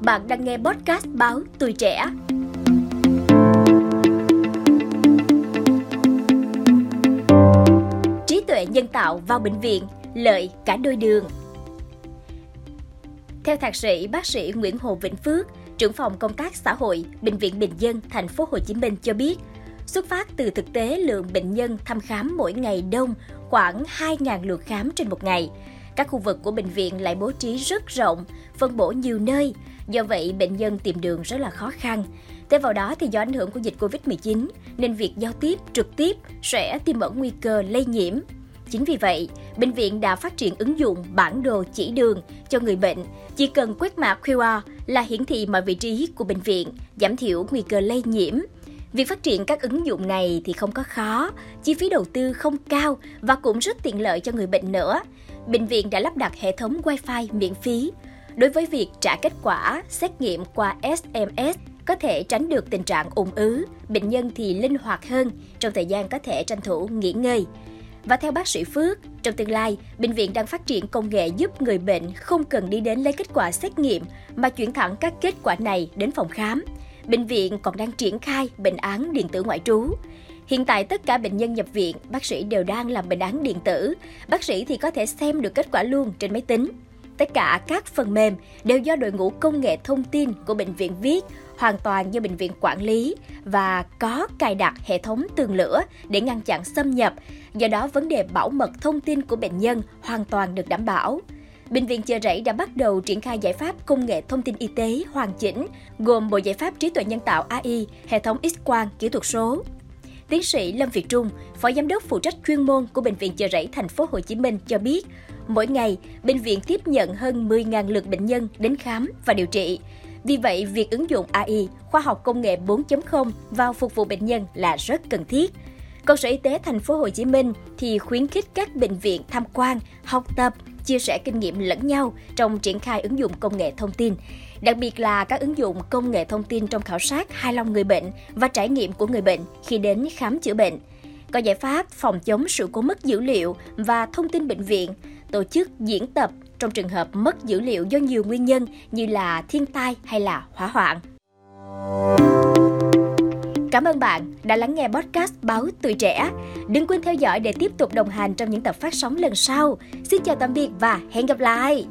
bạn đang nghe podcast báo Tuổi Trẻ. Trí tuệ nhân tạo vào bệnh viện, lợi cả đôi đường. Theo thạc sĩ bác sĩ Nguyễn Hồ Vĩnh Phước, trưởng phòng công tác xã hội, Bệnh viện Bình dân, thành phố Hồ Chí Minh cho biết, xuất phát từ thực tế lượng bệnh nhân thăm khám mỗi ngày đông, khoảng 2.000 lượt khám trên một ngày. Các khu vực của bệnh viện lại bố trí rất rộng, phân bổ nhiều nơi, do vậy bệnh nhân tìm đường rất là khó khăn. Thêm vào đó thì do ảnh hưởng của dịch Covid-19 nên việc giao tiếp trực tiếp sẽ tiềm ẩn nguy cơ lây nhiễm. Chính vì vậy, bệnh viện đã phát triển ứng dụng bản đồ chỉ đường cho người bệnh, chỉ cần quét mã QR là hiển thị mọi vị trí của bệnh viện, giảm thiểu nguy cơ lây nhiễm. Việc phát triển các ứng dụng này thì không có khó, chi phí đầu tư không cao và cũng rất tiện lợi cho người bệnh nữa. Bệnh viện đã lắp đặt hệ thống Wi-Fi miễn phí. Đối với việc trả kết quả xét nghiệm qua SMS có thể tránh được tình trạng ủng ứ, bệnh nhân thì linh hoạt hơn trong thời gian có thể tranh thủ nghỉ ngơi. Và theo bác sĩ Phước, trong tương lai, bệnh viện đang phát triển công nghệ giúp người bệnh không cần đi đến lấy kết quả xét nghiệm mà chuyển thẳng các kết quả này đến phòng khám. Bệnh viện còn đang triển khai bệnh án điện tử ngoại trú. Hiện tại tất cả bệnh nhân nhập viện, bác sĩ đều đang làm bệnh án điện tử. Bác sĩ thì có thể xem được kết quả luôn trên máy tính. Tất cả các phần mềm đều do đội ngũ công nghệ thông tin của bệnh viện viết, hoàn toàn do bệnh viện quản lý và có cài đặt hệ thống tường lửa để ngăn chặn xâm nhập. Do đó vấn đề bảo mật thông tin của bệnh nhân hoàn toàn được đảm bảo. Bệnh viện Chợ Rẫy đã bắt đầu triển khai giải pháp công nghệ thông tin y tế hoàn chỉnh, gồm bộ giải pháp trí tuệ nhân tạo AI, hệ thống X-quang, kỹ thuật số. Tiến sĩ Lâm Việt Trung, Phó Giám đốc phụ trách chuyên môn của Bệnh viện Chợ Rẫy Thành phố Hồ Chí Minh cho biết, mỗi ngày, bệnh viện tiếp nhận hơn 10.000 lượt bệnh nhân đến khám và điều trị. Vì vậy, việc ứng dụng AI, khoa học công nghệ 4.0 vào phục vụ bệnh nhân là rất cần thiết. Còn Sở Y tế Thành phố Hồ Chí Minh thì khuyến khích các bệnh viện tham quan, học tập, chia sẻ kinh nghiệm lẫn nhau trong triển khai ứng dụng công nghệ thông tin, đặc biệt là các ứng dụng công nghệ thông tin trong khảo sát hài lòng người bệnh và trải nghiệm của người bệnh khi đến khám chữa bệnh. Có giải pháp phòng chống sự cố mất dữ liệu và thông tin bệnh viện, tổ chức diễn tập trong trường hợp mất dữ liệu do nhiều nguyên nhân như là thiên tai hay là hỏa hoạn. Cảm ơn bạn đã lắng nghe podcast Báo Tuổi Trẻ. Đừng quên theo dõi để tiếp tục đồng hành trong những tập phát sóng lần sau. Xin chào tạm biệt và hẹn gặp lại!